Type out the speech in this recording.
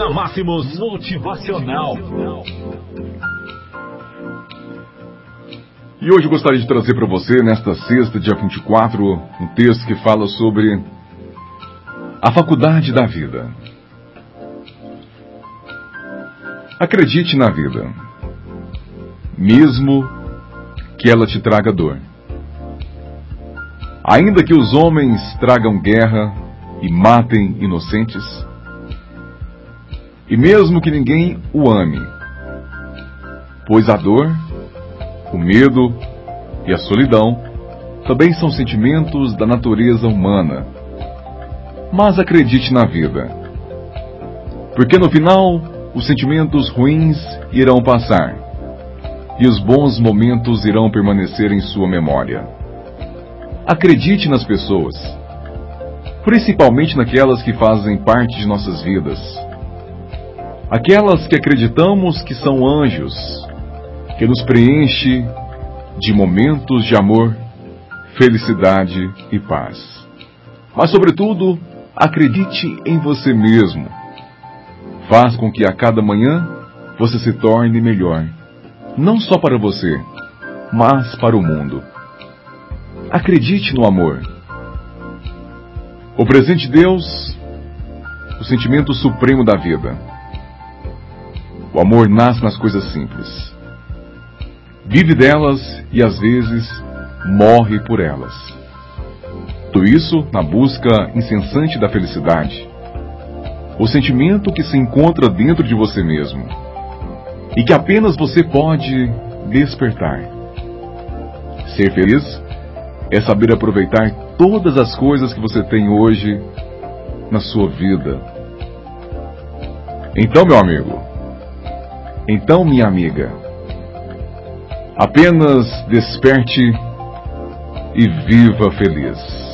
Na Máximos Motivacional. E hoje eu gostaria de trazer para você, nesta sexta, dia 24, um texto que fala sobre a faculdade da vida. Acredite na vida, mesmo que ela te traga dor. Ainda que os homens tragam guerra e matem inocentes, e mesmo que ninguém o ame, pois a dor, o medo e a solidão também são sentimentos da natureza humana. Mas acredite na vida, porque no final os sentimentos ruins irão passar e os bons momentos irão permanecer em sua memória. Acredite nas pessoas, principalmente naquelas que fazem parte de nossas vidas. Aquelas que acreditamos que são anjos, que nos preenche de momentos de amor, felicidade e paz. Mas, sobretudo, acredite em você mesmo Faz com que a cada manhã você se torne melhor, não só para você, mas para o mundo. Acredite no amor. O presente de Deus, o sentimento supremo da vida. O amor nasce nas coisas simples. Vive delas e às vezes morre por elas. Tudo isso na busca incessante da felicidade o sentimento que se encontra dentro de você mesmo e que apenas você pode despertar. Ser feliz é saber aproveitar todas as coisas que você tem hoje na sua vida. Então, meu amigo, então, minha amiga, apenas desperte e viva feliz.